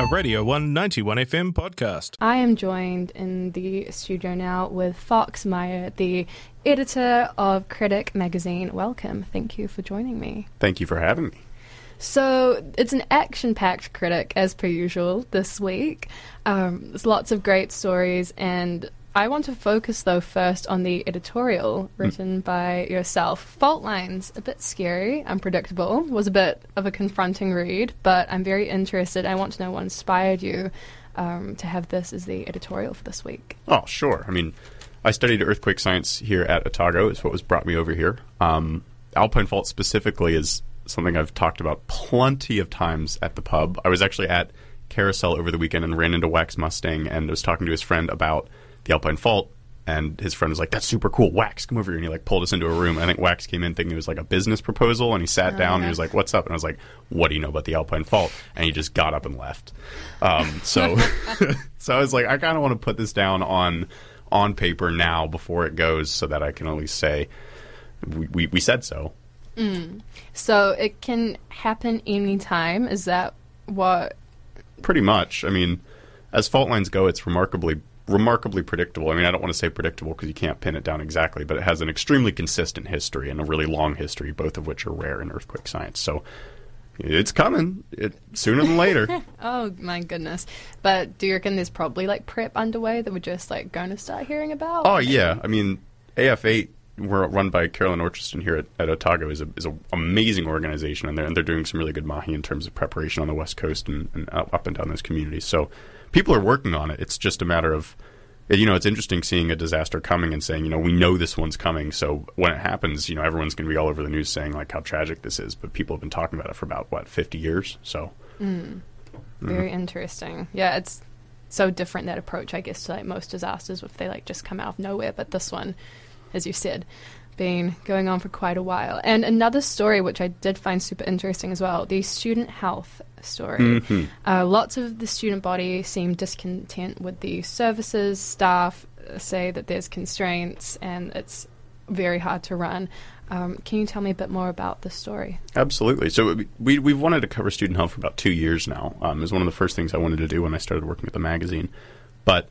a Radio One 91 FM podcast. I am joined in the studio now with Fox Meyer, the editor of Critic magazine. Welcome. Thank you for joining me. Thank you for having me. So, it's an action packed critic, as per usual, this week. Um, there's lots of great stories, and I want to focus, though, first on the editorial written mm. by yourself. Fault Lines, a bit scary, unpredictable, was a bit of a confronting read, but I'm very interested. I want to know what inspired you um, to have this as the editorial for this week. Oh, sure. I mean, I studied earthquake science here at Otago, is what was brought me over here. Um, Alpine fault specifically is something I've talked about plenty of times at the pub. I was actually at Carousel over the weekend and ran into Wax Mustang and was talking to his friend about – the Alpine Fault, and his friend was like, "That's super cool, Wax, come over here." And he like pulled us into a room. I think Wax came in thinking it was like a business proposal, and he sat oh, down yeah. and he was like, "What's up?" And I was like, "What do you know about the Alpine Fault?" And he just got up and left. Um, so, so I was like, I kind of want to put this down on on paper now before it goes, so that I can at least say we we, we said so. Mm. So it can happen anytime. Is that what? Pretty much. I mean, as fault lines go, it's remarkably remarkably predictable. I mean, I don't want to say predictable because you can't pin it down exactly, but it has an extremely consistent history and a really long history, both of which are rare in earthquake science. So it's coming it, sooner than later. oh my goodness! But do you reckon there's probably like prep underway that we're just like going to start hearing about? Oh yeah, I mean AF8 we're run by Caroline Orchiston here at, at Otago is a is an amazing organization, and they're and they're doing some really good mahi in terms of preparation on the west coast and, and up and down those communities. So people are working on it. It's just a matter of you know, it's interesting seeing a disaster coming and saying, you know, we know this one's coming. So when it happens, you know, everyone's going to be all over the news saying like how tragic this is. But people have been talking about it for about what fifty years. So mm. very mm. interesting. Yeah, it's so different that approach, I guess, to like most disasters if they like just come out of nowhere. But this one, as you said, been going on for quite a while. And another story, which I did find super interesting as well, the student health story. Mm-hmm. Uh, lots of the student body seem discontent with the services. Staff say that there's constraints and it's very hard to run. Um, can you tell me a bit more about the story? Absolutely. So we we've wanted to cover student health for about two years now. Um, it was one of the first things I wanted to do when I started working at the magazine. But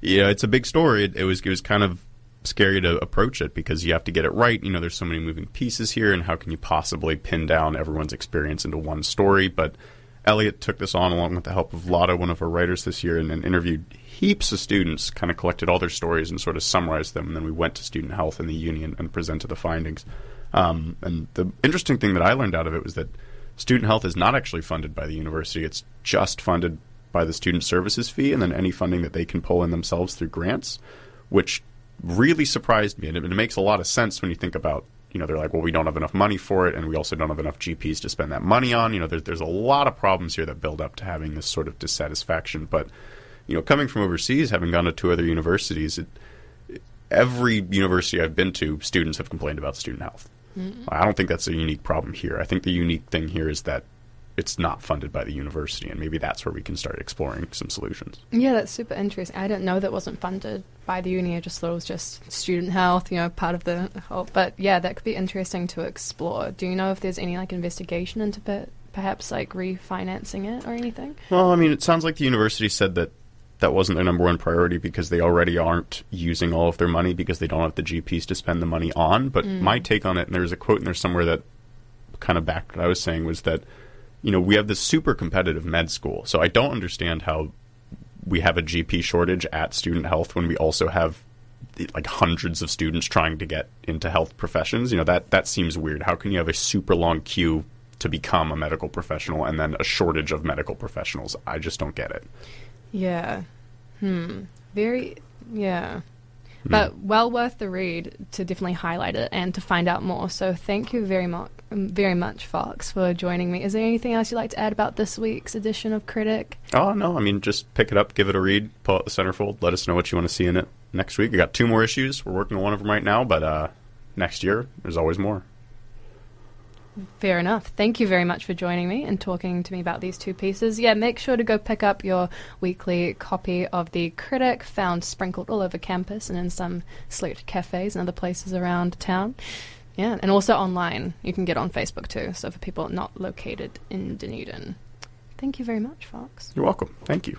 yeah, it's a big story. It, it was it was kind of scary to approach it because you have to get it right. You know, there's so many moving pieces here, and how can you possibly pin down everyone's experience into one story? But Elliot took this on along with the help of Lotta, one of our writers this year, and then interviewed heaps of students, kind of collected all their stories and sort of summarized them. And then we went to student health in the union and presented the findings. Um, and the interesting thing that I learned out of it was that student health is not actually funded by the university, it's just funded by the student services fee and then any funding that they can pull in themselves through grants, which really surprised me, and it, it makes a lot of sense when you think about you know they're like, well, we don't have enough money for it, and we also don't have enough GPs to spend that money on. You know, there's there's a lot of problems here that build up to having this sort of dissatisfaction. But you know, coming from overseas, having gone to two other universities, it, every university I've been to, students have complained about student health. Mm-hmm. I don't think that's a unique problem here. I think the unique thing here is that it's not funded by the university, and maybe that's where we can start exploring some solutions. Yeah, that's super interesting. I didn't know that wasn't funded by the uni. I just thought it was just student health, you know, part of the whole. But yeah, that could be interesting to explore. Do you know if there's any like investigation into per- perhaps like refinancing it or anything? Well, I mean, it sounds like the university said that that wasn't their number one priority because they already aren't using all of their money because they don't have the GPs to spend the money on. But mm. my take on it, and there's a quote in there somewhere that kind of backed what I was saying, was that you know, we have this super competitive med school. So I don't understand how we have a GP shortage at student health when we also have like hundreds of students trying to get into health professions. You know, that that seems weird. How can you have a super long queue to become a medical professional and then a shortage of medical professionals? I just don't get it. Yeah. Hmm. Very yeah. But well worth the read to definitely highlight it and to find out more. So thank you very much, very much, Fox, for joining me. Is there anything else you'd like to add about this week's edition of Critic? Oh no, I mean just pick it up, give it a read, pull out the centerfold, let us know what you want to see in it next week. We got two more issues. We're working on one of them right now, but uh, next year there's always more. Fair enough. Thank you very much for joining me and talking to me about these two pieces. Yeah, make sure to go pick up your weekly copy of The Critic, found sprinkled all over campus and in some select cafes and other places around town. Yeah, and also online. You can get on Facebook too, so for people not located in Dunedin. Thank you very much, Fox. You're welcome. Thank you.